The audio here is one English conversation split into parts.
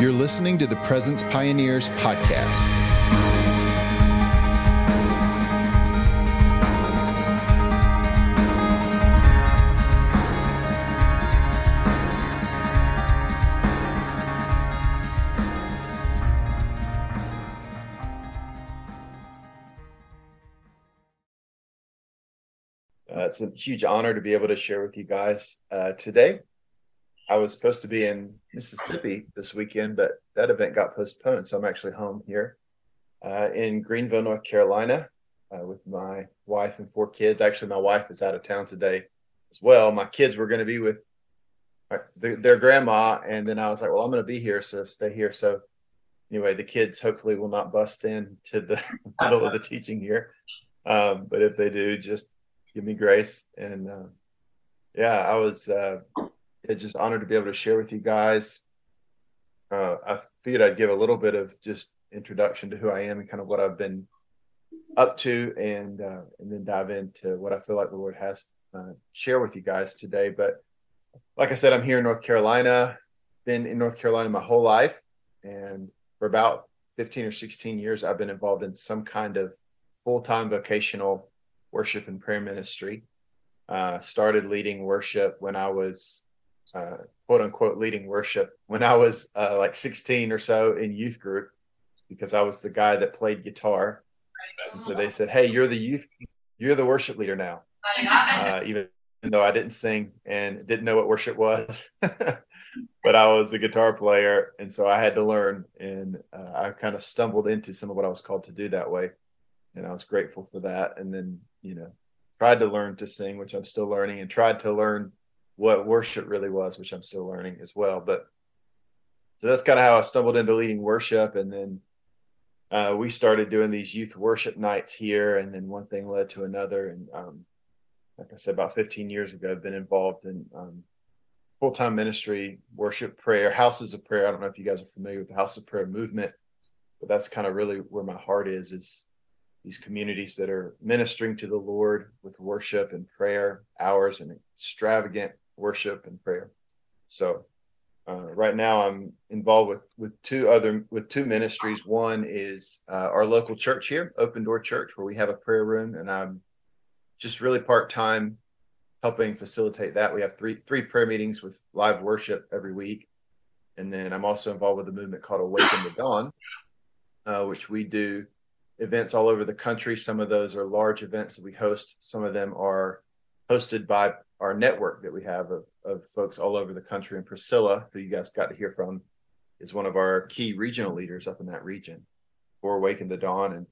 You're listening to the Presence Pioneers podcast. Uh, it's a huge honor to be able to share with you guys uh, today. I was supposed to be in Mississippi this weekend, but that event got postponed. So I'm actually home here uh, in Greenville, North Carolina, uh, with my wife and four kids. Actually, my wife is out of town today as well. My kids were going to be with their, their grandma, and then I was like, "Well, I'm going to be here, so stay here." So anyway, the kids hopefully will not bust in to the middle of the teaching here, um, but if they do, just give me grace. And uh, yeah, I was uh, just honored to be able to share with you guys. Uh, I figured I'd give a little bit of just introduction to who I am and kind of what I've been up to, and uh, and then dive into what I feel like the Lord has uh, share with you guys today. But like I said, I'm here in North Carolina. Been in North Carolina my whole life, and for about 15 or 16 years, I've been involved in some kind of full time vocational worship and prayer ministry. Uh, started leading worship when I was uh, quote unquote leading worship when I was uh, like 16 or so in youth group because I was the guy that played guitar. And so they said, Hey, you're the youth, you're the worship leader now. Uh, even though I didn't sing and didn't know what worship was, but I was the guitar player. And so I had to learn. And uh, I kind of stumbled into some of what I was called to do that way. And I was grateful for that. And then, you know, tried to learn to sing, which I'm still learning, and tried to learn what worship really was, which I'm still learning as well. But so that's kind of how I stumbled into leading worship. And then uh, we started doing these youth worship nights here. And then one thing led to another. And um, like I said, about 15 years ago, I've been involved in um, full time ministry, worship, prayer, houses of prayer. I don't know if you guys are familiar with the house of prayer movement, but that's kind of really where my heart is, is these communities that are ministering to the Lord with worship and prayer hours and extravagant worship and prayer. So uh, right now I'm involved with with two other with two ministries. One is uh, our local church here, Open Door Church, where we have a prayer room, and I'm just really part time helping facilitate that. We have three three prayer meetings with live worship every week, and then I'm also involved with a movement called Awaken the Dawn, uh, which we do events all over the country. Some of those are large events that we host. Some of them are hosted by our network that we have of, of folks all over the country. And Priscilla, who you guys got to hear from, is one of our key regional leaders up in that region for Awaken the Dawn. And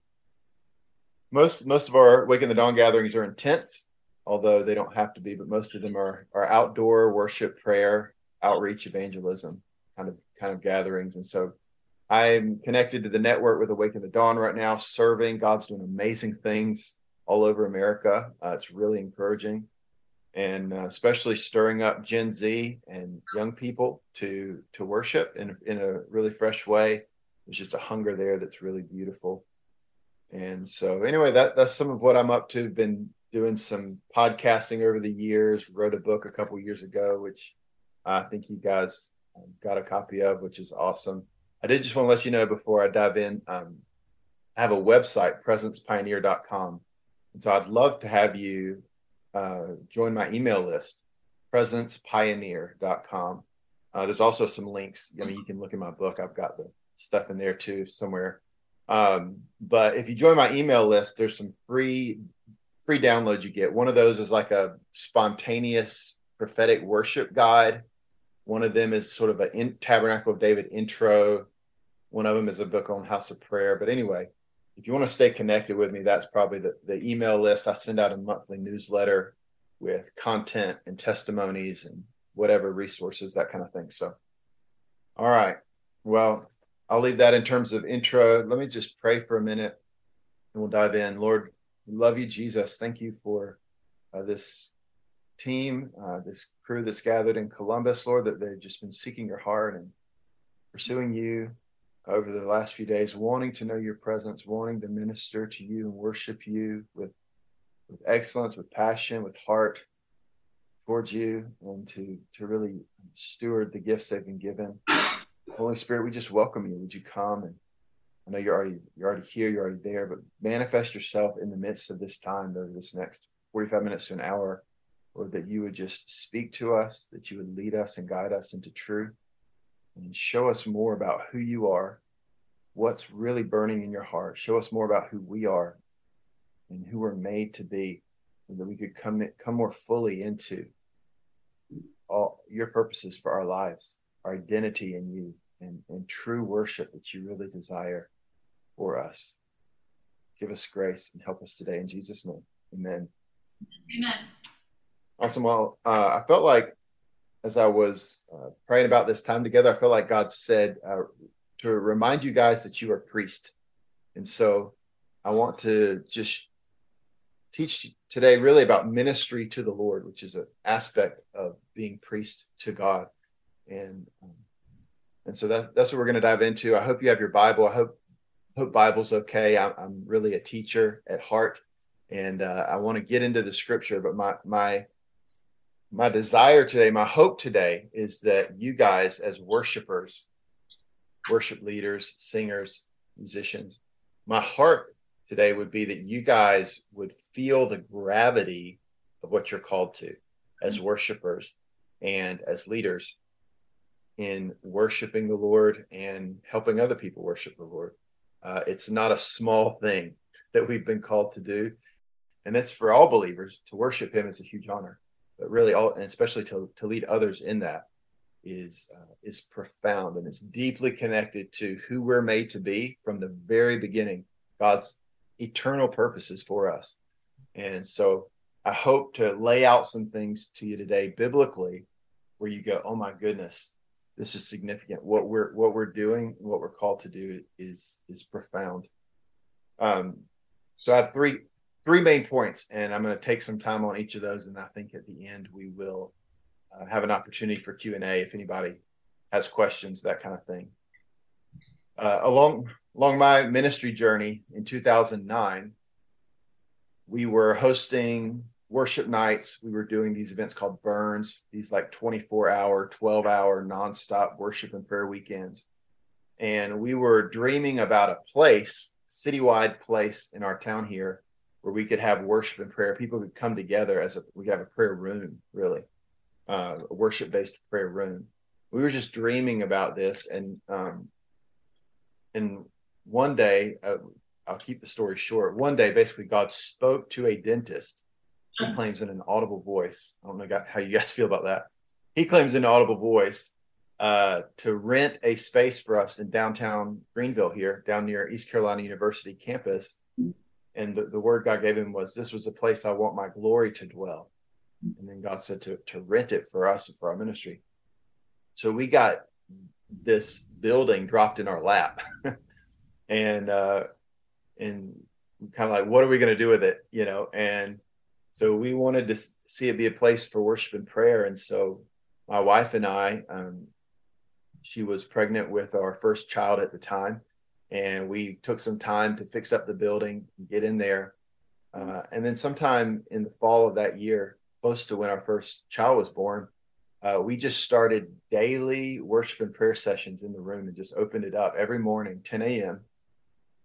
most most of our Awaken the Dawn gatherings are in tents, although they don't have to be, but most of them are are outdoor worship, prayer, outreach, evangelism kind of kind of gatherings. And so I'm connected to the network with Awaken the Dawn right now, serving. God's doing amazing things all over America. Uh, it's really encouraging and uh, especially stirring up Gen Z and young people to to worship in in a really fresh way. There's just a hunger there that's really beautiful. And so, anyway, that that's some of what I'm up to. Been doing some podcasting over the years. Wrote a book a couple years ago, which I think you guys um, got a copy of, which is awesome. I did just want to let you know before I dive in. Um, I have a website, presencepioneer.com. And so I'd love to have you uh, join my email list, presencepioneer.com. Uh, there's also some links. I mean, you can look in my book. I've got the stuff in there too somewhere. Um, but if you join my email list, there's some free free downloads you get. One of those is like a spontaneous prophetic worship guide. One of them is sort of a in, Tabernacle of David intro. One of them is a book on House of Prayer. But anyway, if you want to stay connected with me, that's probably the, the email list. I send out a monthly newsletter with content and testimonies and whatever resources, that kind of thing. So, all right. Well, I'll leave that in terms of intro. Let me just pray for a minute and we'll dive in. Lord, love you, Jesus. Thank you for uh, this team, uh, this crew that's gathered in Columbus, Lord, that they've just been seeking your heart and pursuing you over the last few days, wanting to know your presence, wanting to minister to you and worship you with, with excellence, with passion, with heart towards you, and to, to really steward the gifts they've been given. Holy Spirit, we just welcome you. Would you come and I know you're already you're already here, you're already there, but manifest yourself in the midst of this time over this next 45 minutes to an hour, or that you would just speak to us, that you would lead us and guide us into truth and show us more about who you are, what's really burning in your heart. Show us more about who we are and who we're made to be, and that we could come come more fully into all your purposes for our lives, our identity in you, and, and true worship that you really desire for us. Give us grace and help us today in Jesus' name. Amen. Amen. Awesome. Well, uh, I felt like as I was uh, praying about this time together, I felt like God said uh, to remind you guys that you are priest. And so I want to just teach today really about ministry to the Lord, which is an aspect of being priest to God. And um, and so that's that's what we're going to dive into. I hope you have your Bible. I hope hope Bible's okay. I'm, I'm really a teacher at heart, and uh, I want to get into the scripture. But my my my desire today, my hope today, is that you guys, as worshipers, worship leaders, singers, musicians, my heart today would be that you guys would feel the gravity of what you're called to as worshipers and as leaders in worshiping the Lord and helping other people worship the Lord. Uh, it's not a small thing that we've been called to do. And that's for all believers to worship Him is a huge honor. But really, all and especially to, to lead others in that is uh, is profound and it's deeply connected to who we're made to be from the very beginning. God's eternal purposes for us. And so I hope to lay out some things to you today biblically where you go, oh my goodness, this is significant. What we're what we're doing, what we're called to do is is profound. Um, so I have three three main points, and I'm going to take some time on each of those, and I think at the end we will uh, have an opportunity for Q and A if anybody has questions, that kind of thing. Uh, along along my ministry journey in 2009, we were hosting worship nights. We were doing these events called Burns, these like 24 hour, 12 hour nonstop worship and prayer weekends. And we were dreaming about a place, citywide place in our town here where we could have worship and prayer. People could come together as a, we could have a prayer room, really, uh, a worship based prayer room. We were just dreaming about this. And, um, and one day, uh, I'll keep the story short. One day, basically, God spoke to a dentist he claims in an audible voice. I don't know how you guys feel about that. He claims in an audible voice uh, to rent a space for us in downtown Greenville here, down near East Carolina University campus. And the, the word God gave him was, This was a place I want my glory to dwell. And then God said to, to rent it for us for our ministry. So we got this building dropped in our lap. and, uh, and kind of like, what are we going to do with it? You know, and so we wanted to see it be a place for worship and prayer. And so my wife and I, um, she was pregnant with our first child at the time, and we took some time to fix up the building, get in there. Uh, and then sometime in the fall of that year, close to when our first child was born, uh, we just started daily worship and prayer sessions in the room and just opened it up every morning, 10 a.m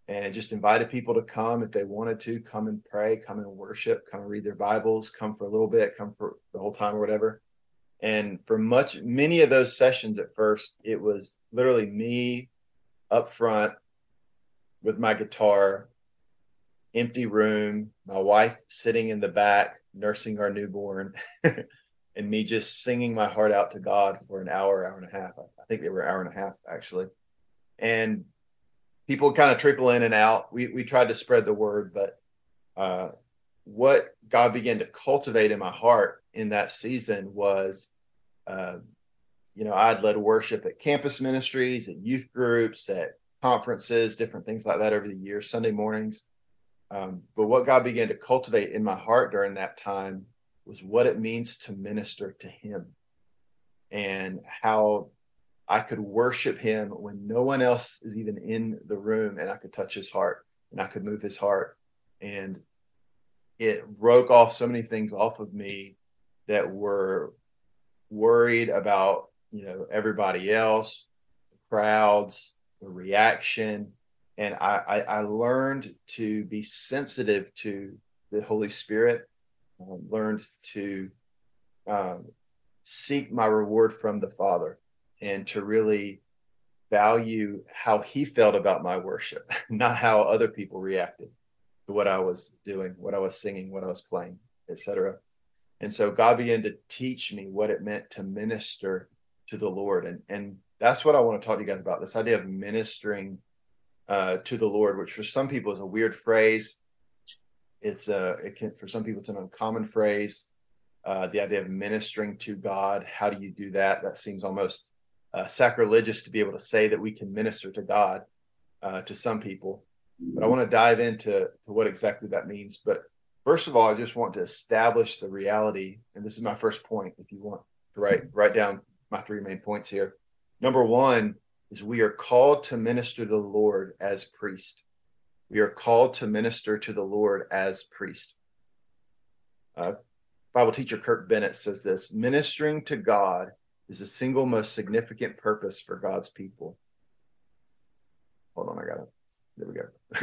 and just invited people to come if they wanted to come and pray, come and worship, come and read their Bibles, come for a little bit, come for the whole time or whatever. And for much, many of those sessions at first, it was literally me up front with my guitar, empty room, my wife sitting in the back nursing our newborn, and me just singing my heart out to God for an hour, hour and a half. I think they were an hour and a half actually. And people kind of trickle in and out. We we tried to spread the word, but uh, what God began to cultivate in my heart in that season was, uh, you know, I'd led worship at campus ministries, at youth groups, at conferences, different things like that over the years, Sunday mornings. Um, but what God began to cultivate in my heart during that time was what it means to minister to Him and how I could worship him when no one else is even in the room and I could touch his heart and I could move his heart. And it broke off so many things off of me that were worried about, you know, everybody else, crowds, the reaction, and I, I, I learned to be sensitive to the Holy Spirit. Um, learned to um, seek my reward from the Father, and to really value how He felt about my worship, not how other people reacted to what I was doing, what I was singing, what I was playing, etc. And so God began to teach me what it meant to minister to the Lord, and and that's what I want to talk to you guys about. This idea of ministering uh, to the Lord, which for some people is a weird phrase. It's a it can for some people it's an uncommon phrase. Uh, the idea of ministering to God. How do you do that? That seems almost uh, sacrilegious to be able to say that we can minister to God uh, to some people. But I want to dive into to what exactly that means. But first of all, I just want to establish the reality, and this is my first point. If you want to write write down my three main points here. Number one is we are called to minister to the Lord as priest. We are called to minister to the Lord as priest. Uh, Bible teacher Kirk Bennett says this ministering to God is the single most significant purpose for God's people. Hold on, I got it. There we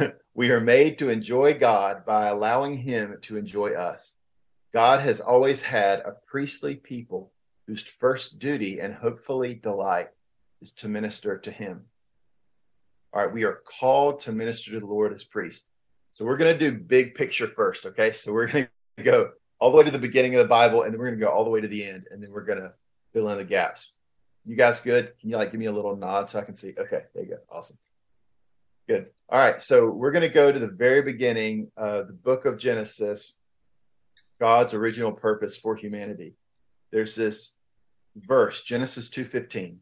go. we are made to enjoy God by allowing Him to enjoy us. God has always had a priestly people whose first duty and hopefully delight is to minister to him. All right, we are called to minister to the Lord as priests. So we're going to do big picture first, okay? So we're going to go all the way to the beginning of the Bible and then we're going to go all the way to the end and then we're going to fill in the gaps. You guys good? Can you like give me a little nod so I can see? Okay, there you go. Awesome. Good. All right, so we're going to go to the very beginning, uh, the book of Genesis, God's original purpose for humanity. There's this verse, Genesis 2:15.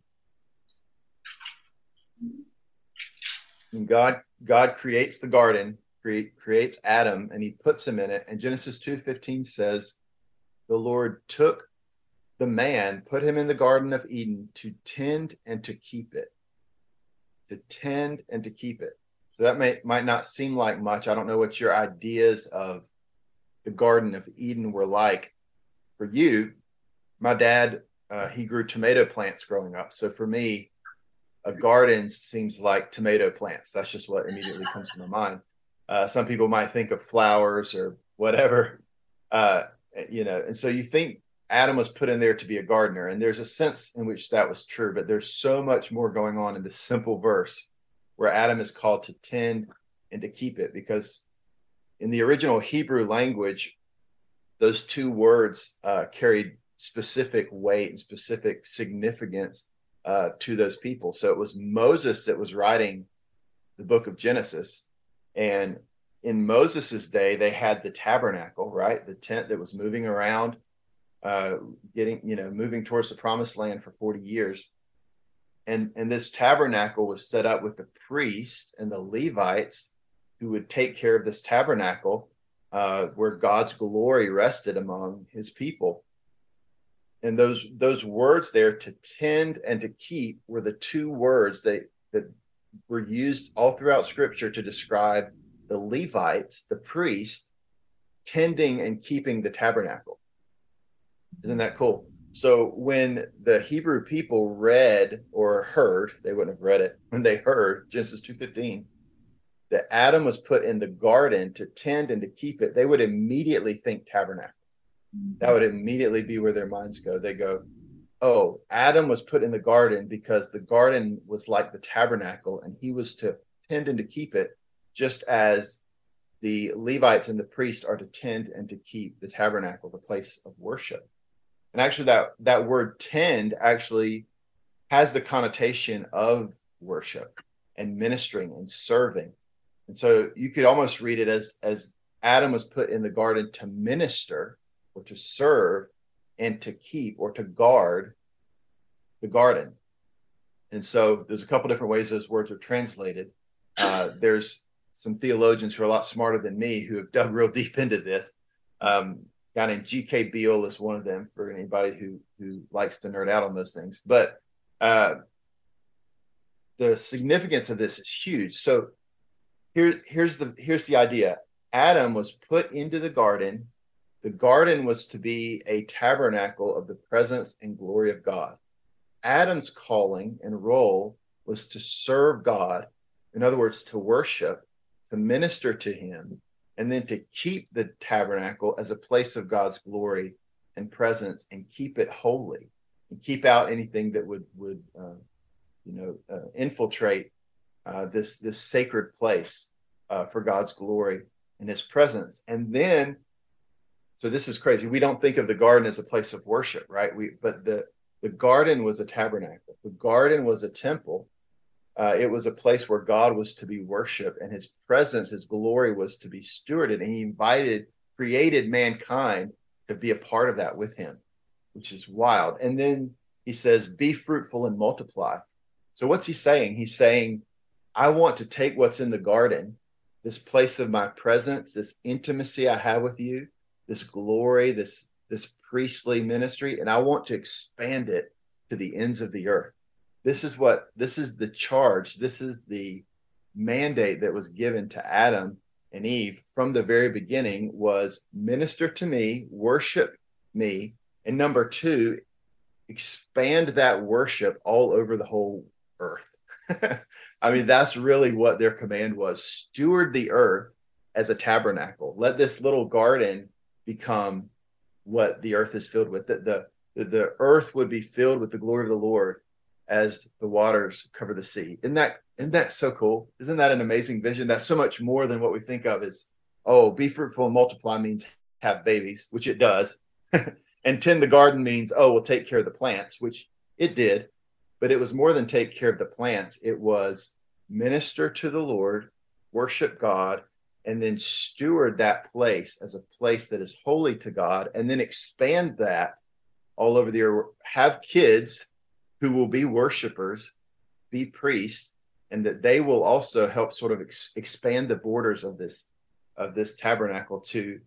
God God creates the garden, create, creates Adam, and he puts him in it. And Genesis 2:15 says, the Lord took the man, put him in the Garden of Eden to tend and to keep it. To tend and to keep it. So that may might not seem like much. I don't know what your ideas of the Garden of Eden were like for you. My dad, uh, he grew tomato plants growing up. So for me, a garden seems like tomato plants. That's just what immediately comes to my mind. Uh, some people might think of flowers or whatever, uh, you know. And so you think Adam was put in there to be a gardener, and there's a sense in which that was true. But there's so much more going on in this simple verse where Adam is called to tend and to keep it, because in the original Hebrew language, those two words uh, carried specific weight and specific significance uh, to those people. So it was Moses that was writing the book of Genesis. And in Moses's day, they had the tabernacle, right? The tent that was moving around, uh, getting, you know, moving towards the promised land for 40 years. And, and this tabernacle was set up with the priest and the Levites who would take care of this tabernacle uh, where God's glory rested among his people and those those words there to tend and to keep were the two words that that were used all throughout scripture to describe the levites the priests tending and keeping the tabernacle. Isn't that cool? So when the hebrew people read or heard they wouldn't have read it when they heard genesis 2.15 that adam was put in the garden to tend and to keep it they would immediately think tabernacle that would immediately be where their minds go. They go, oh, Adam was put in the garden because the garden was like the tabernacle and he was to tend and to keep it, just as the Levites and the priest are to tend and to keep the tabernacle, the place of worship. And actually, that, that word tend actually has the connotation of worship and ministering and serving. And so you could almost read it as, as Adam was put in the garden to minister or to serve and to keep or to guard the garden. And so there's a couple different ways those words are translated. Uh, there's some theologians who are a lot smarter than me who have dug real deep into this. Um, guy named G.K. Beale is one of them for anybody who who likes to nerd out on those things. But uh, the significance of this is huge. So here, here's the here's the idea. Adam was put into the garden the garden was to be a tabernacle of the presence and glory of God. Adam's calling and role was to serve God, in other words, to worship, to minister to Him, and then to keep the tabernacle as a place of God's glory and presence and keep it holy and keep out anything that would would uh, you know uh, infiltrate uh, this this sacred place uh, for God's glory and His presence. And then, so this is crazy. We don't think of the garden as a place of worship, right? We but the the garden was a tabernacle. The garden was a temple uh, it was a place where God was to be worshiped and his presence, his glory was to be stewarded. And he invited, created mankind to be a part of that with him, which is wild. And then he says, Be fruitful and multiply. So, what's he saying? He's saying, I want to take what's in the garden, this place of my presence, this intimacy I have with you, this glory, this, this priestly ministry, and I want to expand it to the ends of the earth. This is what this is the charge. This is the mandate that was given to adam and eve from the very beginning was minister to me worship me. And number two expand that worship all over the whole earth. I mean that's really what their command was. Steward the earth as a tabernacle. Let this little garden become what the earth is filled with that the, the, the earth would be filled with the glory of the lord as the waters cover the sea. Isn't that isn't that so cool? Isn't that an amazing vision? That's so much more than what we think of as oh, be fruitful and multiply means have babies, which it does. and tend the garden means oh, we'll take care of the plants, which it did. But it was more than take care of the plants. It was minister to the Lord, worship God, and then steward that place as a place that is holy to God, and then expand that all over the earth. Have kids who will be worshipers, be priests, and that they will also help sort of ex- expand the borders of this of this tabernacle to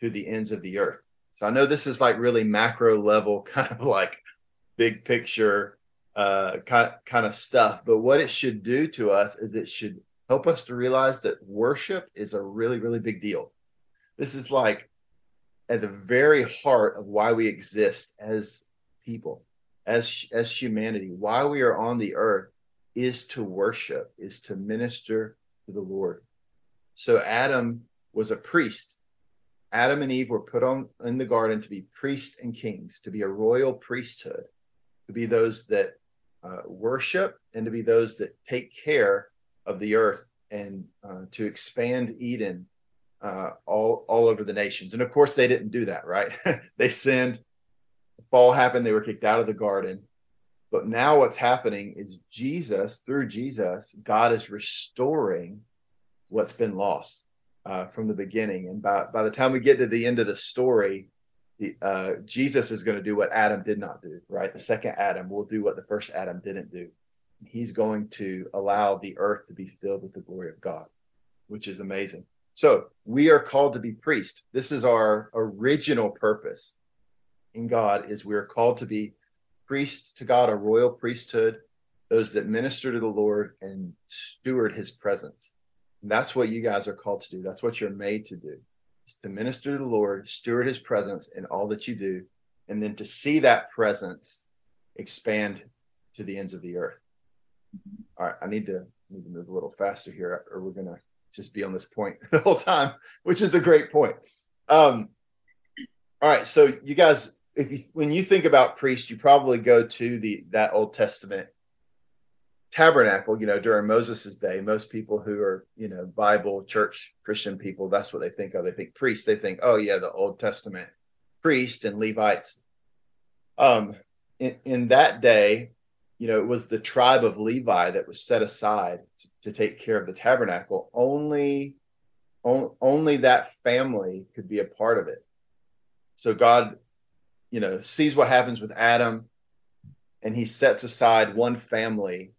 to the ends of the earth. So I know this is like really macro level, kind of like big picture uh, kind kind of stuff. But what it should do to us is it should help us to realize that worship is a really really big deal. This is like at the very heart of why we exist as people as as humanity. Why we are on the earth is to worship is to minister to the lord. So adam was a priest. Adam and eve were put on in the garden to be priests and kings to be a royal priesthood to be those that uh, worship and to be those that take care of the earth and uh, to expand eden uh, all all over the nations and of course they didn't do that right they sinned fall happened, they were kicked out of the garden. But now what's happening is Jesus, through Jesus, God is restoring what's been lost uh, from the beginning. And by, by the time we get to the end of the story, uh, Jesus is going to do what Adam did not do, right? The second Adam will do what the first Adam didn't do. He's going to allow the earth to be filled with the glory of God, which is amazing. So we are called to be priests. This is our original purpose in God is we're called to be priests to God, a royal priesthood, those that minister to the Lord and steward his presence. And that's what you guys are called to do. That's what you're made to do. Is to minister to the Lord, steward his presence in all that you do, and then to see that presence expand to the ends of the earth. All right, I need to need to move a little faster here, or we're gonna just be on this point the whole time, which is a great point. Um, all right, so you guys if you, when you think about priest, you probably go to the that Old Testament tabernacle. You know, during Moses's day, most people who are you know Bible church Christian people, that's what they think of. They think priest. They think, oh yeah, the Old Testament priest and Levites. Um, in, in that day, you know, it was the tribe of Levi that was set aside to, to take care of the tabernacle. Only, on, only that family could be a part of it. So God you know, sees what happens with Adam, and he sets aside one family,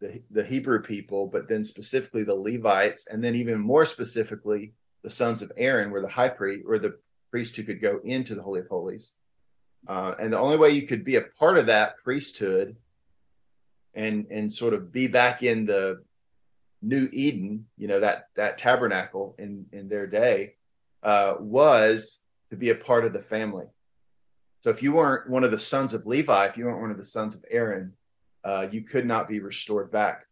the, the Hebrew people, but then specifically the Levites, and then even more specifically, the sons of Aaron were the high priest or the priest who could go into the Holy of Holies. Uh, and the only way you could be a part of that priesthood and and sort of be back in the new Eden, you know, that that tabernacle in in their day, uh, was to be a part of the family. So if you weren't one of the sons of Levi, if you weren't one of the sons of Aaron, uh, you could not be restored back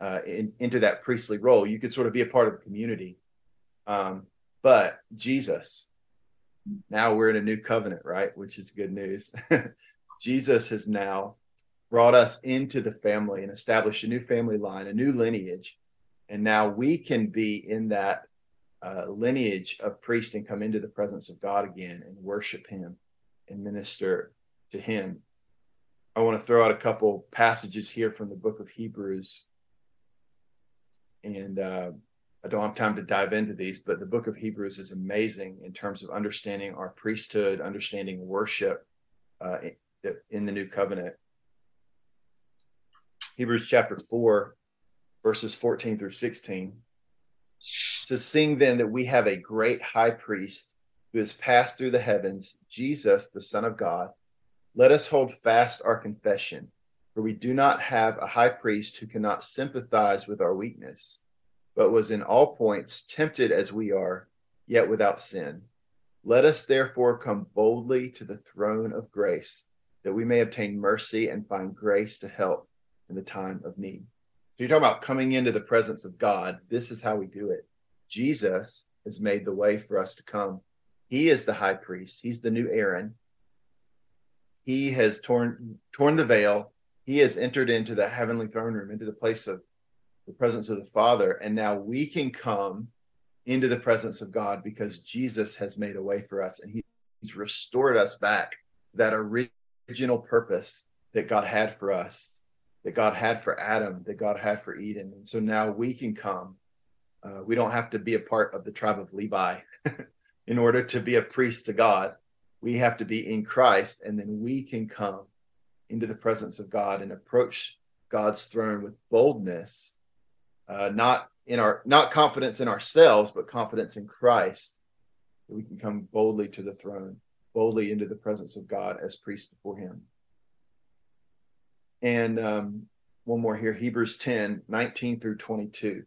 uh, in, into that priestly role. You could sort of be a part of the community. Um, but Jesus, now we're in a new covenant, right? Which is good news. Jesus has now brought us into the family and established a new family line, a new lineage. And now we can be in that uh, lineage of priests and come into the presence of God again and worship Him and minister to Him. I want to throw out a couple passages here from the book of Hebrews. And uh, I don't have time to dive into these, but the book of Hebrews is amazing in terms of understanding our priesthood, understanding worship uh, in the new covenant. Hebrews chapter 4, verses 14 through 16 to sing then that we have a great high priest who has passed through the heavens, Jesus, the Son of God. Let us hold fast our confession, for we do not have a high priest who cannot sympathize with our weakness but was in all points tempted as we are, yet without sin. Let us therefore come boldly to the throne of grace, that we may obtain mercy and find grace to help in the time of need. So you're talking about coming into the presence of God. This is how we do it. Jesus has made the way for us to come. He is the high priest. He's the new Aaron. He has torn torn the veil. He has entered into the heavenly throne room, into the place of the presence of the Father. And now we can come into the presence of God because Jesus has made a way for us and he, he's restored us back that original purpose that God had for us, that God had for Adam, that God had for Eden. And so now we can come. Uh, we don't have to be a part of the tribe of Levi in order to be a priest to God. We have to be in Christ, and then we can come into the presence of God and approach God's throne with boldness uh, not in our not confidence in ourselves, but confidence in Christ, we can come boldly to the throne, boldly into the presence of God as priests before Him. And um, one more here Hebrews 10 19 through 22.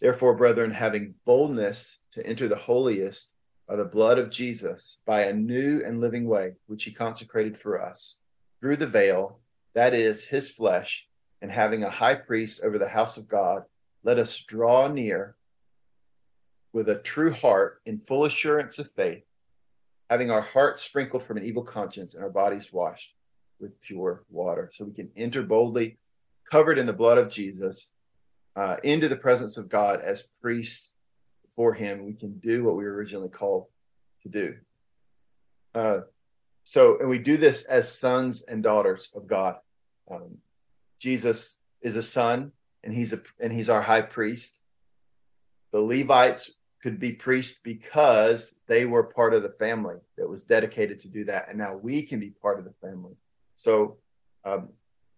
Therefore, brethren, having boldness to enter the holiest by the blood of Jesus, by a new and living way, which he consecrated for us, through the veil, that is, his flesh and having a high priest over the house of God, let us draw near with a true heart in full assurance of faith, having our hearts sprinkled from an evil conscience and our bodies washed with pure water. So we can enter boldly, covered in the blood of Jesus, uh, into the presence of God as priests for Him. We can do what we were originally called to do. Uh, so, and we do this as sons and daughters of God. Um, Jesus is a son and he's a and he's our high priest. The Levites could be priests because they were part of the family that was dedicated to do that, and now we can be part of the family. So, um,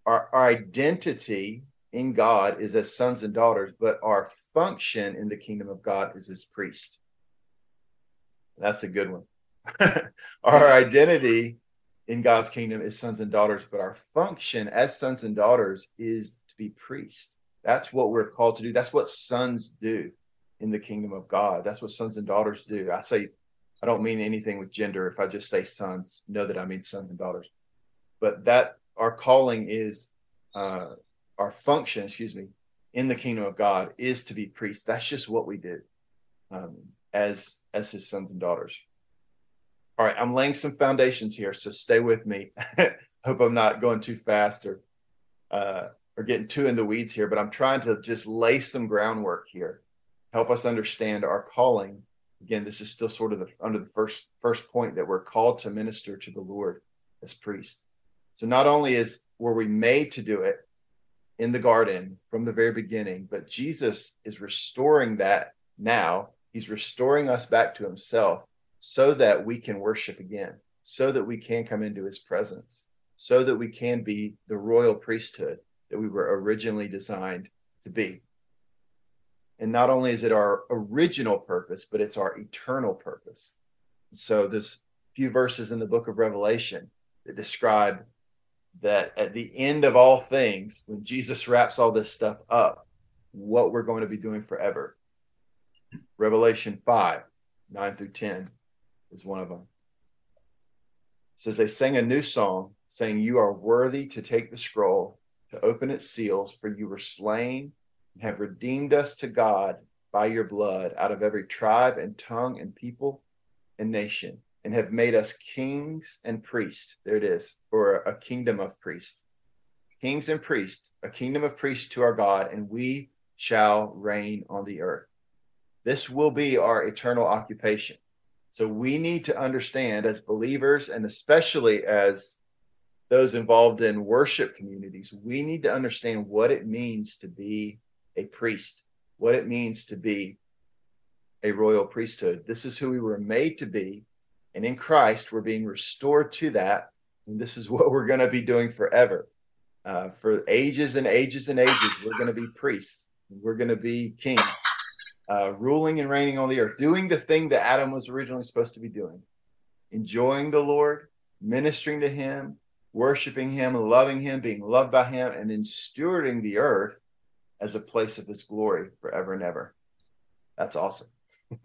our, our identity in God is as sons and daughters, but our function in the kingdom of God is as priest. That's a good one. our identity in God's kingdom is sons and daughters, but our function as sons and daughters is to be priests. That's what we're called to do. That's what sons do in the kingdom of God. That's what sons and daughters do. I say, I don't mean anything with gender. If I just say sons, know that I mean sons and daughters. But that our calling is, uh, our function, excuse me, in the kingdom of God is to be priests. That's just what we do um, as as His sons and daughters. All right, I'm laying some foundations here, so stay with me. Hope I'm not going too fast or uh, or getting too in the weeds here, but I'm trying to just lay some groundwork here, help us understand our calling. Again, this is still sort of the, under the first first point that we're called to minister to the Lord as priests. So not only is were we made to do it in the garden from the very beginning, but Jesus is restoring that now. He's restoring us back to Himself so that we can worship again, so that we can come into his presence, so that we can be the royal priesthood that we were originally designed to be. And not only is it our original purpose, but it's our eternal purpose. So there's a few verses in the book of Revelation that describe that at the end of all things, when Jesus wraps all this stuff up, what we're going to be doing forever. Revelation 5, 9 through 10 is one of them. It says they sang a new song, saying, You are worthy to take the scroll, to open its seals, for you were slain and have redeemed us to God by your blood out of every tribe and tongue and people and nation, and have made us kings and priests. There it is, or a kingdom of priests. Kings and priests, a kingdom of priests to our God, and we shall reign on the earth. This will be our eternal occupation. So we need to understand as believers, and especially as those involved in worship communities, we need to understand what it means to be a priest, what it means to be a royal priesthood. This is who we were made to be. And in Christ, we're being restored to that. And this is what we're going to be doing forever. Uh, for ages and ages and ages, we're going to be priests. We're going to be kings, uh, ruling and reigning on the earth, doing the thing that Adam was originally supposed to be doing, enjoying the Lord, ministering to Him, worshiping Him, loving Him, being loved by Him, and then stewarding the earth as a place of His glory forever and ever. That's awesome.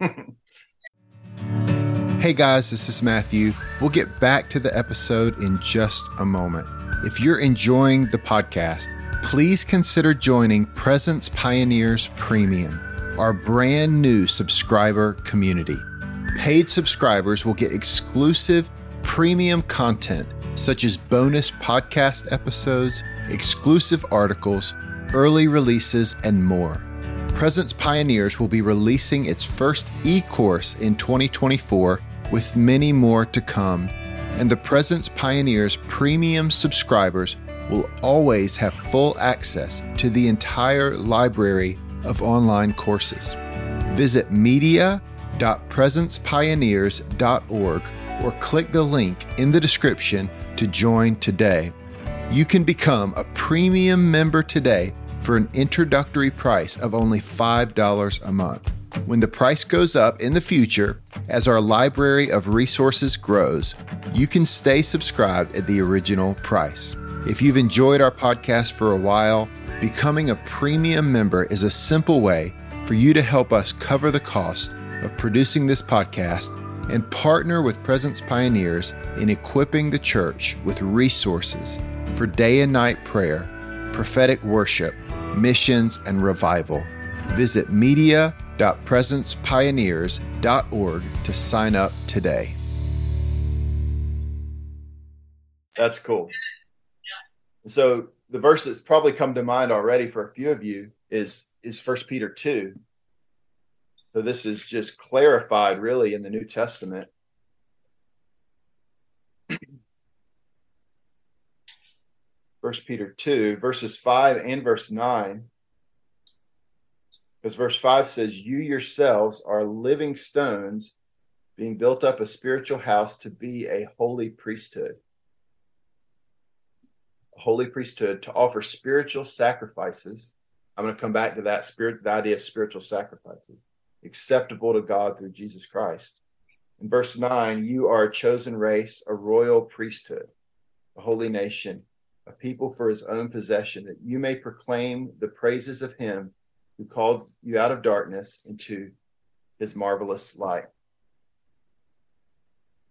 hey guys, this is Matthew. We'll get back to the episode in just a moment. If you're enjoying the podcast, please consider joining Presence Pioneers Premium, our brand new subscriber community. Paid subscribers will get exclusive premium content such as bonus podcast episodes, exclusive articles, early releases, and more. Presence Pioneers will be releasing its first e course in 2024 with many more to come. And the Presence Pioneers premium subscribers will always have full access to the entire library of online courses. Visit media.presencepioneers.org or click the link in the description to join today. You can become a premium member today for an introductory price of only $5 a month. When the price goes up in the future, as our library of resources grows, you can stay subscribed at the original price. If you've enjoyed our podcast for a while, becoming a premium member is a simple way for you to help us cover the cost of producing this podcast and partner with Presence Pioneers in equipping the church with resources for day and night prayer, prophetic worship, missions, and revival. Visit media.presencepioneers.org to sign up today. That's cool. So the verse that's probably come to mind already for a few of you is is First Peter two. So this is just clarified really in the New Testament. First Peter 2, verses 5 and verse 9. Because verse 5 says, You yourselves are living stones being built up a spiritual house to be a holy priesthood. A holy priesthood to offer spiritual sacrifices. I'm going to come back to that spirit, the idea of spiritual sacrifices, acceptable to God through Jesus Christ. In verse 9, you are a chosen race, a royal priesthood, a holy nation a people for his own possession, that you may proclaim the praises of him who called you out of darkness into his marvelous light.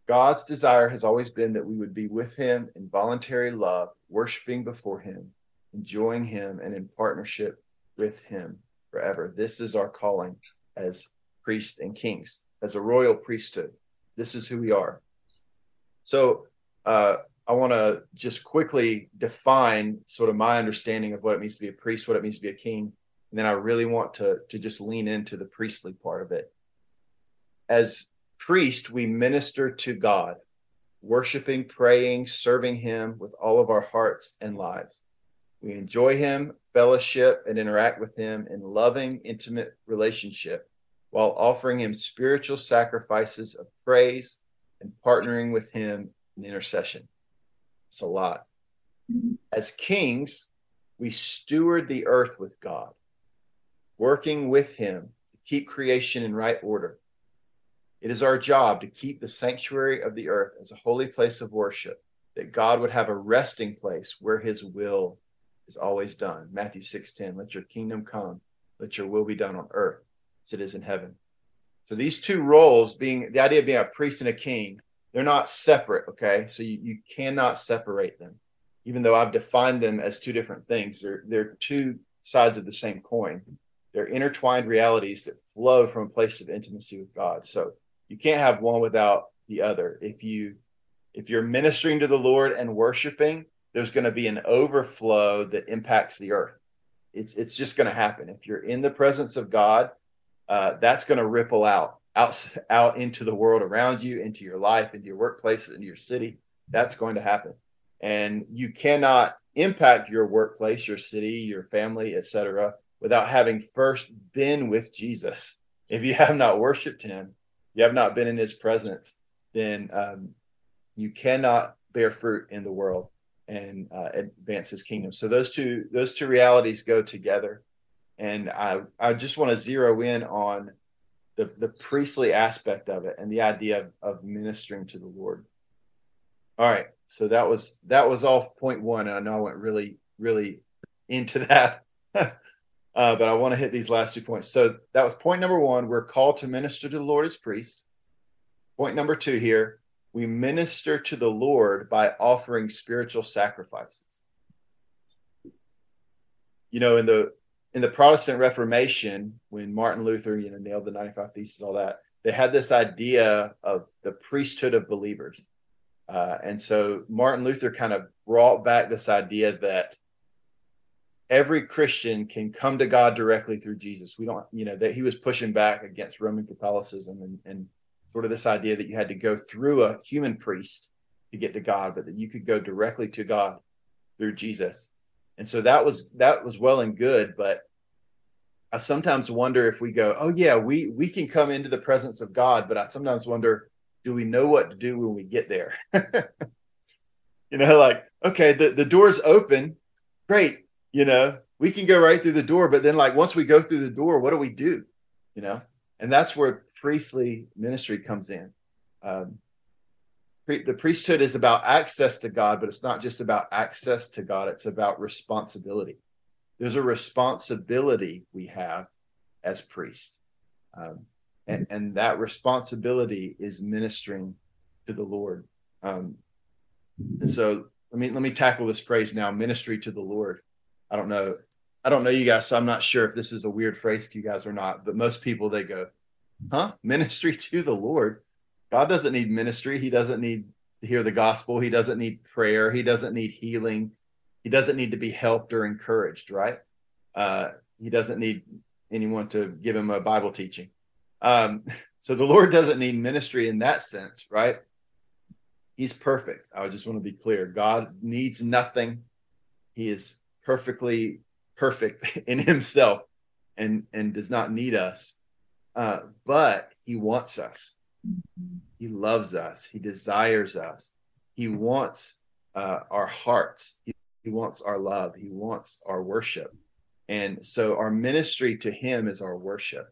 God's desire has always been that we would be with him in voluntary love, worshiping before him, enjoying him, and in partnership with him forever. This is our calling as priests and kings, as a royal priesthood. This is who we are. So, uh, I want to just quickly define sort of my understanding of what it means to be a priest, what it means to be a king, and then I really want to to just lean into the priestly part of it. As priest, we minister to God, worshiping, praying, serving Him with all of our hearts and lives. We enjoy Him, fellowship, and interact with Him in loving, intimate relationship while offering Him spiritual sacrifices of praise and partnering with Him in intercession. It's a lot. Mm-hmm. As kings, we steward the earth with God, working with Him to keep creation in right order. It is our job to keep the sanctuary of the earth as a holy place of worship, that God would have a resting place where His will is always done. Matthew 6:10, let your kingdom come, let your will be done on earth as it is in heaven. So these two roles being the idea of being a priest and a king they're not separate. Okay, so you, you cannot separate them, even though I've defined them as two different things. They're they're two sides of the same coin. They're intertwined realities that flow from a place of intimacy with God. So you can't have one without the other. If you if you're ministering to the Lord and worshiping, there's going to be an overflow that impacts the earth. It's it's just going to happen. If you're in the presence of God, uh, that's going to ripple out out out into the world around you, into your life, into your workplace, into your city. That's going to happen, and you cannot impact your workplace, your city, your family, etc., without having first been with Jesus. If you have not worshipped Him, you have not been in His presence, then um, you cannot bear fruit in the world and uh, advance His kingdom. So those two those two realities go together, and I I just want to zero in on the the priestly aspect of it and the idea of, of ministering to the Lord. All right, so that was that was all point one, and I know I went really really into that, uh, but I want to hit these last two points. So that was point number one. We're called to minister to the Lord as priests. Point number two here: we minister to the Lord by offering spiritual sacrifices. You know, in the in the Protestant Reformation, when Martin Luther, you know, nailed the 95 Theses, all that, they had this idea of the priesthood of believers. Uh, and so Martin Luther kind of brought back this idea that every Christian can come to God directly through Jesus. We don't, you know, that he was pushing back against Roman Catholicism and, and sort of this idea that you had to go through a human priest to get to God, but that you could go directly to God through Jesus. And so that was that was well and good, but I sometimes wonder if we go, oh yeah, we we can come into the presence of God, but I sometimes wonder, do we know what to do when we get there? you know, like okay, the the door's open, great, you know, we can go right through the door, but then like once we go through the door, what do we do? You know, and that's where priestly ministry comes in. Um, the priesthood is about access to God, but it's not just about access to God, it's about responsibility. There's a responsibility we have as priests. Um, and, and that responsibility is ministering to the Lord. Um, and so let me let me tackle this phrase now, ministry to the Lord. I don't know. I don't know you guys, so I'm not sure if this is a weird phrase to you guys or not, but most people they go, huh? Ministry to the Lord God doesn't need ministry. He doesn't need to hear the gospel. He doesn't need prayer. He doesn't need healing. He doesn't need to be helped or encouraged, right? Uh, he doesn't need anyone to give him a Bible teaching. Um, so the Lord doesn't need ministry in that sense, right? He's perfect. I just want to be clear. God needs nothing. He is perfectly perfect in himself and and does not need us. Uh, but he wants us. He loves us. He desires us. He wants uh, our hearts. He, he wants our love. He wants our worship. And so our ministry to him is our worship.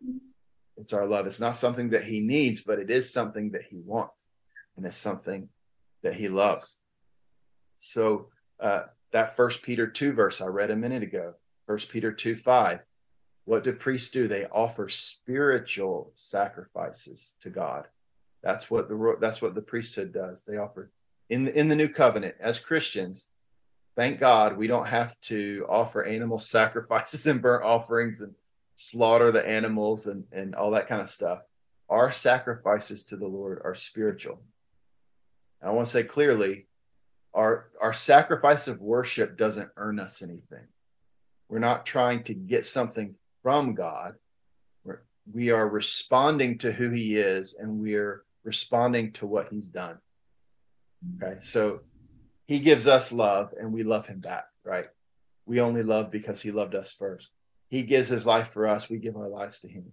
It's our love. It's not something that he needs, but it is something that he wants. And it's something that he loves. So uh, that first Peter 2 verse I read a minute ago, first Peter 2 5. What do priests do? They offer spiritual sacrifices to God. That's what the that's what the priesthood does. They offer in the, in the new covenant as Christians. Thank God we don't have to offer animal sacrifices and burnt offerings and slaughter the animals and and all that kind of stuff. Our sacrifices to the Lord are spiritual. And I want to say clearly, our our sacrifice of worship doesn't earn us anything. We're not trying to get something from God. We're, we are responding to who He is, and we're responding to what he's done. Okay. So he gives us love and we love him back, right? We only love because he loved us first. He gives his life for us, we give our lives to him.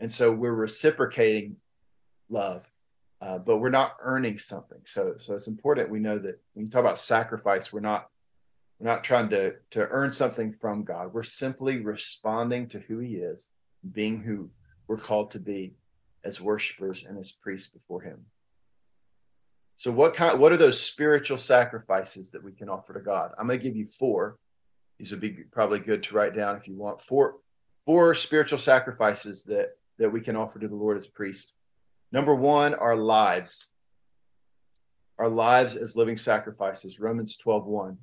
And so we're reciprocating love, uh, but we're not earning something. So so it's important we know that when you talk about sacrifice, we're not we're not trying to to earn something from God. We're simply responding to who he is, being who we're called to be as worshipers and as priests before him. So what kind what are those spiritual sacrifices that we can offer to God? I'm going to give you four. These would be probably good to write down if you want. Four four spiritual sacrifices that that we can offer to the Lord as priests. Number 1, our lives. our lives as living sacrifices. Romans 12 1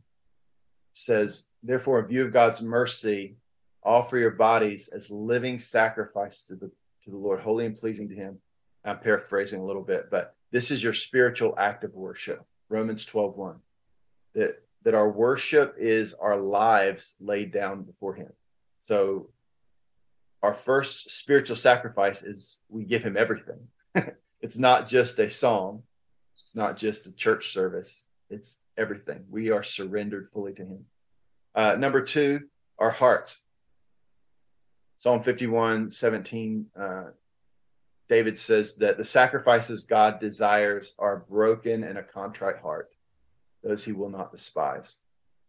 says, Therefore, in view of God's mercy, offer your bodies as living sacrifice to the to the Lord, holy and pleasing to him. I'm paraphrasing a little bit, but this is your spiritual act of worship. Romans 12 1. That that our worship is our lives laid down before him. So our first spiritual sacrifice is we give him everything. it's not just a song, it's not just a church service, it's everything. We are surrendered fully to him. Uh, number two, our hearts. Psalm 51 17, uh, David says that the sacrifices God desires are broken and a contrite heart, those he will not despise.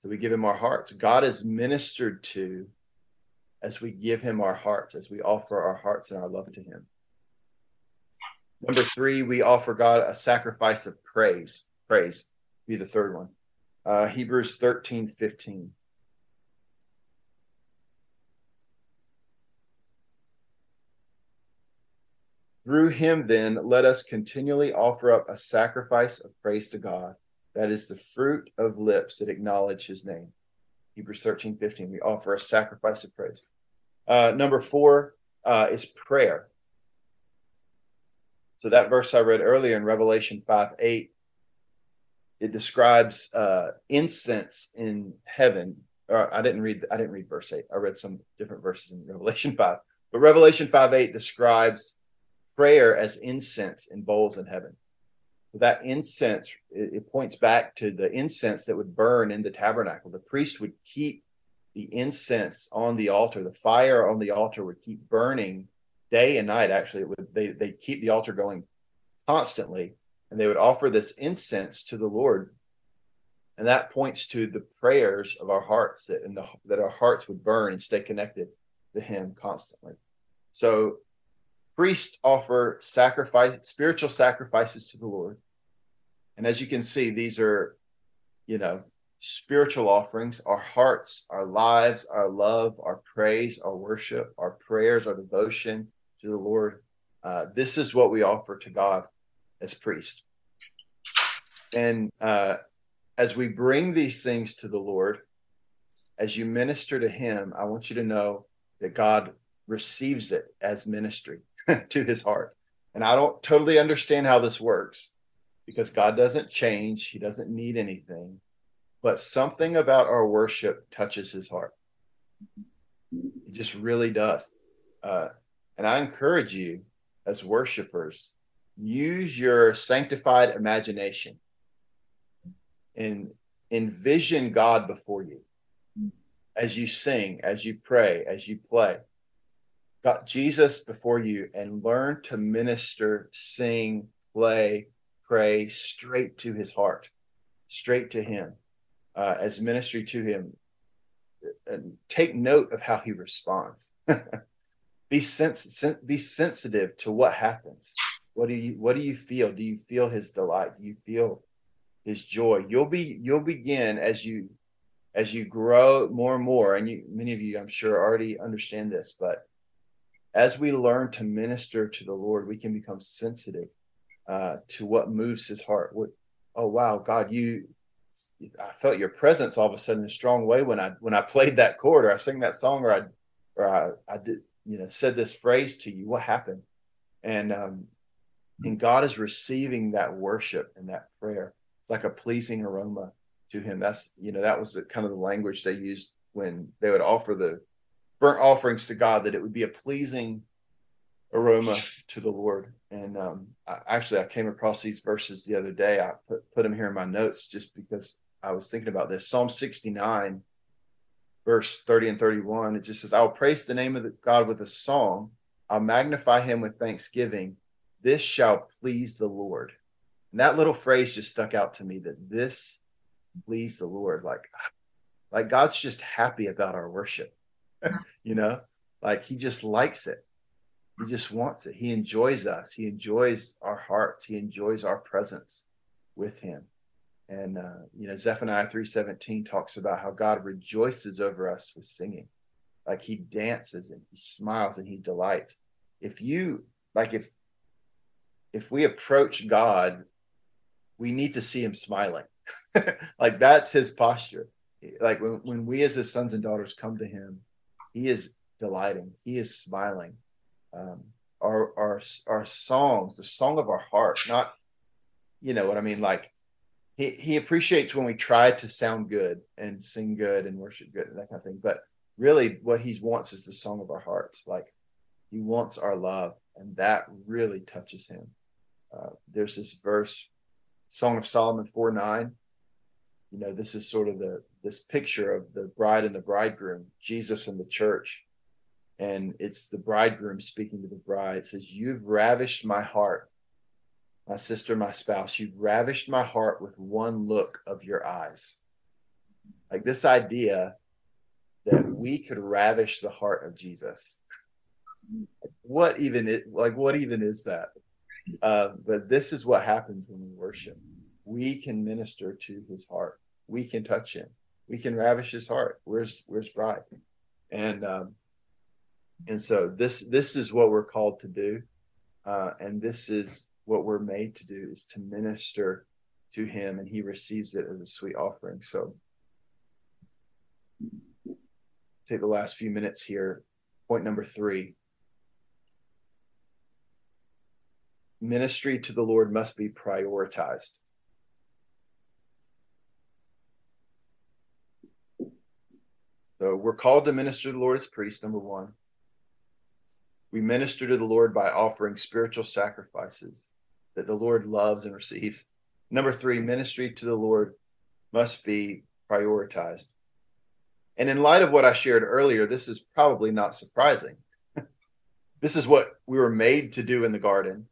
So we give him our hearts. God is ministered to as we give him our hearts, as we offer our hearts and our love to him. Number three, we offer God a sacrifice of praise. Praise be the third one. Uh, Hebrews 13 15. Through him, then, let us continually offer up a sacrifice of praise to God. That is the fruit of lips that acknowledge his name. Hebrews 13 15. We offer a sacrifice of praise. Uh, number four uh, is prayer. So that verse I read earlier in Revelation 5 8, it describes uh, incense in heaven. Or I didn't read I didn't read verse 8. I read some different verses in Revelation 5. But Revelation 5 8 describes prayer as incense in bowls in heaven. That incense, it, it points back to the incense that would burn in the tabernacle. The priest would keep the incense on the altar, the fire on the altar would keep burning day and night. Actually, would they they keep the altar going constantly, and they would offer this incense to the Lord, and that points to the prayers of our hearts that in the that our hearts would burn and stay connected to Him constantly. So, priests offer sacrifice, spiritual sacrifices to the Lord, and as you can see, these are, you know, spiritual offerings, our hearts, our lives, our love, our praise, our worship, our prayers, our devotion to the Lord. Uh, this is what we offer to God as priest. And uh, as we bring these things to the Lord, as you minister to Him, I want you to know that God receives it as ministry to His heart. And I don't totally understand how this works because God doesn't change, He doesn't need anything but something about our worship touches his heart. It just really does. Uh, and I encourage you as worshipers, use your sanctified imagination and envision God before you as you sing, as you pray, as you play. Got Jesus before you and learn to minister, sing, play, pray straight to his heart, straight to him uh, as ministry to him and take note of how he responds be sens- be sensitive to what happens. What do you what do you feel? Do you feel his delight? Do you feel his joy? You'll be you'll begin as you as you grow more and more and you many of you i'm sure already understand this but as we learn to minister to the lord we can become sensitive uh, to what moves his heart. What oh wow god you I felt your presence all of a sudden in a strong way when I when I played that chord or I sang that song or I or I, I did you know said this phrase to you. What happened? And um, and God is receiving that worship and that prayer. It's like a pleasing aroma to Him. That's you know that was the, kind of the language they used when they would offer the burnt offerings to God. That it would be a pleasing aroma to the Lord. And um, I, actually, I came across these verses the other day. I put, put them here in my notes just because I was thinking about this. Psalm 69, verse 30 and 31, it just says, I will praise the name of the God with a song. I'll magnify him with thanksgiving. This shall please the Lord. And that little phrase just stuck out to me that this please the Lord. Like, like God's just happy about our worship, you know, like he just likes it. He just wants it. He enjoys us. He enjoys our hearts. He enjoys our presence with him. And uh, you know, Zephaniah 3:17 talks about how God rejoices over us with singing. Like he dances and he smiles and he delights. If you like if if we approach God we need to see him smiling. like that's his posture. Like when, when we as his sons and daughters come to him, he is delighting. He is smiling. Um, our our our songs, the song of our heart, not you know what I mean, like he he appreciates when we try to sound good and sing good and worship good and that kind of thing. But really what he wants is the song of our hearts. Like he wants our love, and that really touches him. Uh, there's this verse, Song of Solomon 4 9. You know, this is sort of the this picture of the bride and the bridegroom, Jesus and the church. And it's the bridegroom speaking to the bride. It says, You've ravished my heart, my sister, my spouse. You've ravished my heart with one look of your eyes. Like this idea that we could ravish the heart of Jesus. What even is like what even is that? Uh, but this is what happens when we worship. We can minister to his heart. We can touch him. We can ravish his heart. Where's where's bride? And um, and so this this is what we're called to do, uh, and this is what we're made to do is to minister to him, and he receives it as a sweet offering. So take the last few minutes here. Point number three ministry to the Lord must be prioritized. So we're called to minister to the Lord as priests, number one. We minister to the Lord by offering spiritual sacrifices that the Lord loves and receives. Number three, ministry to the Lord must be prioritized. And in light of what I shared earlier, this is probably not surprising. this is what we were made to do in the garden.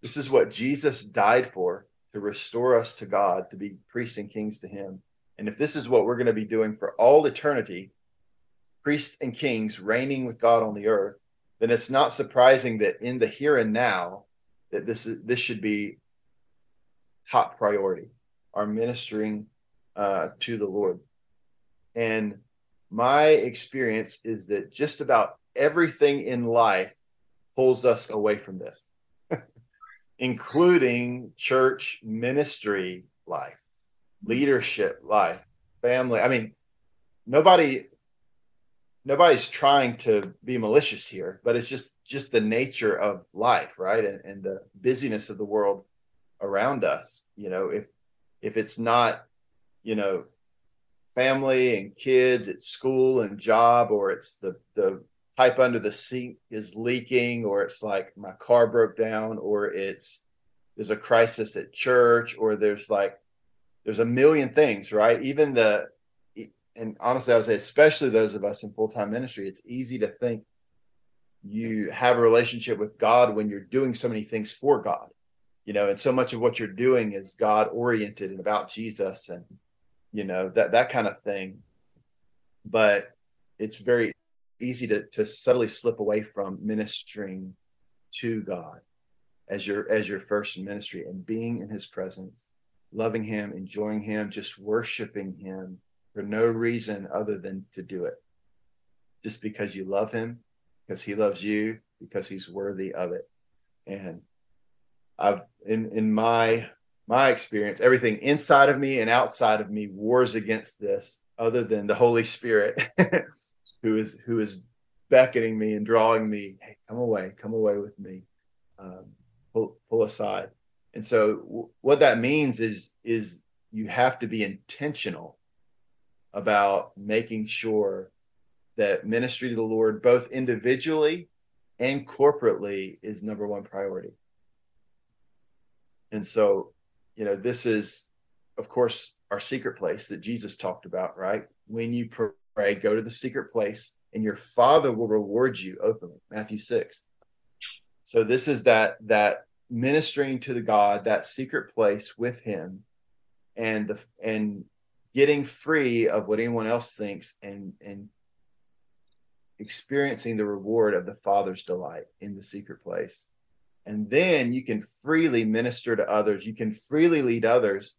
This is what Jesus died for to restore us to God, to be priests and kings to Him. And if this is what we're going to be doing for all eternity, priests and kings reigning with God on the earth, then it's not surprising that in the here and now, that this is this should be top priority, our ministering uh, to the Lord. And my experience is that just about everything in life pulls us away from this including church ministry life, leadership life, family. I mean, nobody nobody's trying to be malicious here, but it's just just the nature of life, right? And, and the busyness of the world around us. You know, if if it's not, you know, family and kids, it's school and job, or it's the the pipe under the seat is leaking or it's like my car broke down or it's there's a crisis at church or there's like there's a million things right even the and honestly i would say especially those of us in full-time ministry it's easy to think you have a relationship with god when you're doing so many things for god you know and so much of what you're doing is god oriented and about jesus and you know that that kind of thing. But it's very easy to, to subtly slip away from ministering to God as your as your first ministry and being in his presence, loving him, enjoying him, just worshiping him for no reason other than to do it. Just because you love him, because he loves you, because he's worthy of it. And I've in in my my experience, everything inside of me and outside of me wars against this, other than the Holy Spirit who is who is beckoning me and drawing me hey come away come away with me um, pull, pull aside and so w- what that means is is you have to be intentional about making sure that ministry to the lord both individually and corporately is number one priority and so you know this is of course our secret place that jesus talked about right when you pray, go to the secret place, and your father will reward you openly. Matthew 6. So this is that that ministering to the God, that secret place with him, and the and getting free of what anyone else thinks and and experiencing the reward of the Father's delight in the secret place. And then you can freely minister to others. You can freely lead others.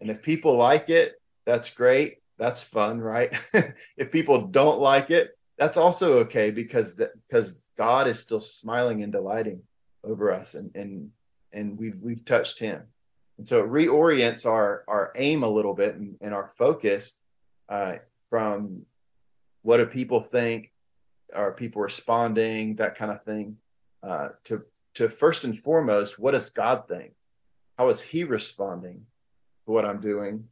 And if people like it, that's great that's fun, right? if people don't like it, that's also okay because that because God is still smiling and delighting over us and and and we've we've touched him. And so it reorients our our aim a little bit and, and our focus uh, from what do people think, are people responding, that kind of thing, uh, to to first and foremost, what does God think? How is He responding to what I'm doing?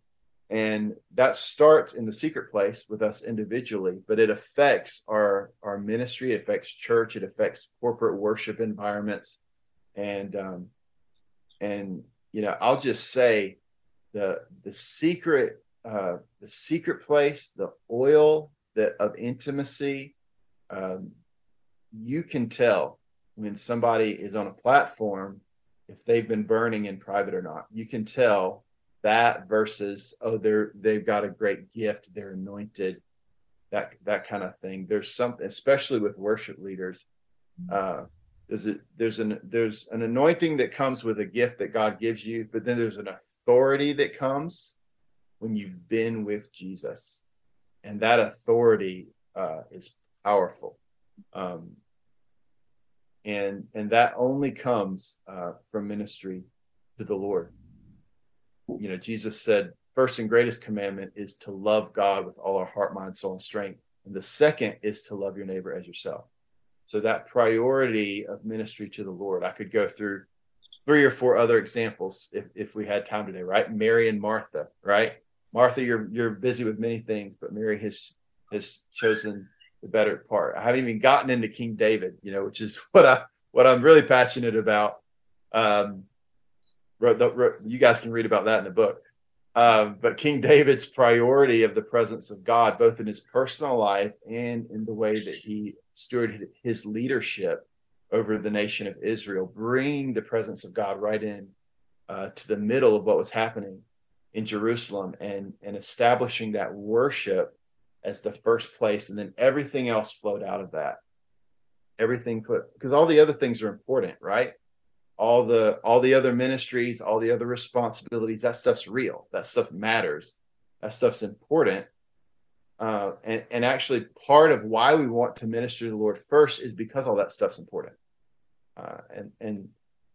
And that starts in the secret place with us individually, but it affects our our ministry, it affects church, it affects corporate worship environments, and um, and you know, I'll just say the the secret uh, the secret place, the oil that of intimacy, um, you can tell when somebody is on a platform if they've been burning in private or not. You can tell that versus oh they're they've got a great gift, they're anointed, that that kind of thing. There's something, especially with worship leaders. Uh, there's a there's an there's an anointing that comes with a gift that God gives you, but then there's an authority that comes when you've been with Jesus, and that authority uh, is powerful, um, and and that only comes uh, from ministry to the Lord. You know, Jesus said, first and greatest commandment is to love God with all our heart, mind, soul, and strength, and the second is to love your neighbor as yourself. So that priority of ministry to the Lord, I could go through three or four other examples if, if we had time today, right? Mary and Martha, right? Martha, you're you're busy with many things, but Mary has has chosen the better part. I haven't even gotten into King David, you know, which is what I what I'm really passionate about. Um, you guys can read about that in the book. Um, but King David's priority of the presence of God, both in his personal life and in the way that he stewarded his leadership over the nation of Israel, bringing the presence of God right in uh, to the middle of what was happening in Jerusalem and, and establishing that worship as the first place. And then everything else flowed out of that. Everything put, because all the other things are important, right? All the all the other ministries, all the other responsibilities, that stuff's real. That stuff matters. That stuff's important uh, and, and actually, part of why we want to minister to the Lord first is because all that stuff's important. Uh, and and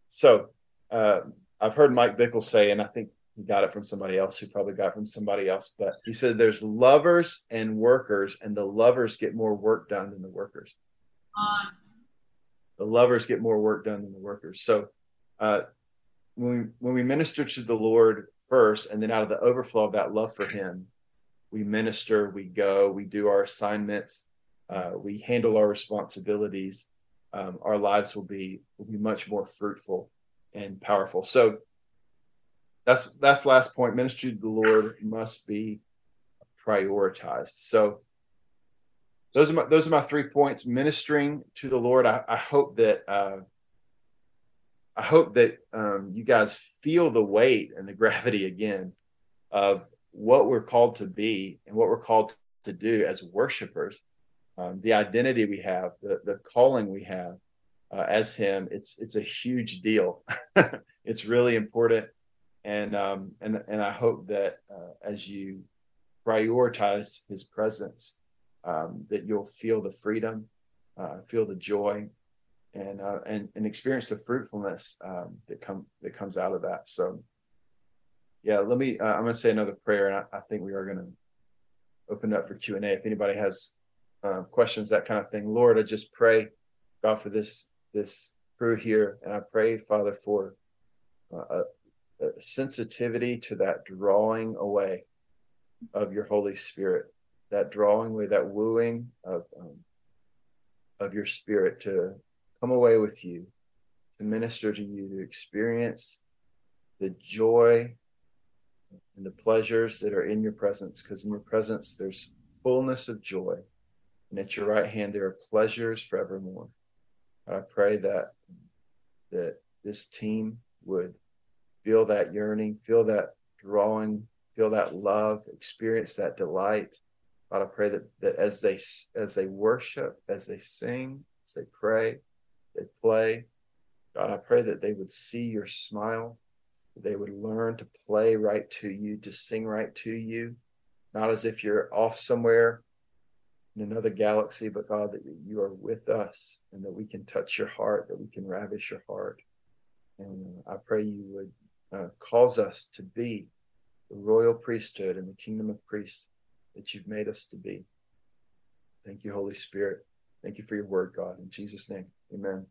so uh, I've heard Mike Bickle say, and I think he got it from somebody else who probably got it from somebody else, but he said there's lovers and workers, and the lovers get more work done than the workers. The lovers get more work done than the workers. So uh, when we when we minister to the Lord first, and then out of the overflow of that love for Him, we minister, we go, we do our assignments, uh, we handle our responsibilities. Um, our lives will be will be much more fruitful and powerful. So that's that's last point. Ministry to the Lord must be prioritized. So those are my those are my three points. Ministering to the Lord. I, I hope that uh, I hope that um, you guys feel the weight and the gravity again of what we're called to be and what we're called to do as worshipers, um, the identity we have, the, the calling we have uh, as Him, it's it's a huge deal. it's really important, and um, and and I hope that uh, as you prioritize His presence, um, that you'll feel the freedom, uh, feel the joy, and uh, and and experience the fruitfulness um, that come that comes out of that. So yeah, let me. Uh, I'm going to say another prayer, and I, I think we are going to open up for Q and A. If anybody has uh, questions, that kind of thing, Lord, I just pray, God, for this this crew here, and I pray, Father, for uh, a, a sensitivity to that drawing away of your Holy Spirit, that drawing away, that wooing of um, of your Spirit to come away with you, to minister to you, to experience the joy and the pleasures that are in your presence, because in your presence there's fullness of joy, and at your right hand there are pleasures forevermore. I pray that that this team would feel that yearning, feel that drawing, feel that love, experience that delight. God, I pray that that as they as they worship, as they sing, as they pray, they play. God, I pray that they would see your smile, they would learn to play right to you, to sing right to you, not as if you're off somewhere in another galaxy, but God, that you are with us and that we can touch your heart, that we can ravish your heart. And I pray you would uh, calls us to be the royal priesthood and the kingdom of priests that you've made us to be. Thank you, Holy Spirit. Thank you for your word, God. In Jesus' name, amen.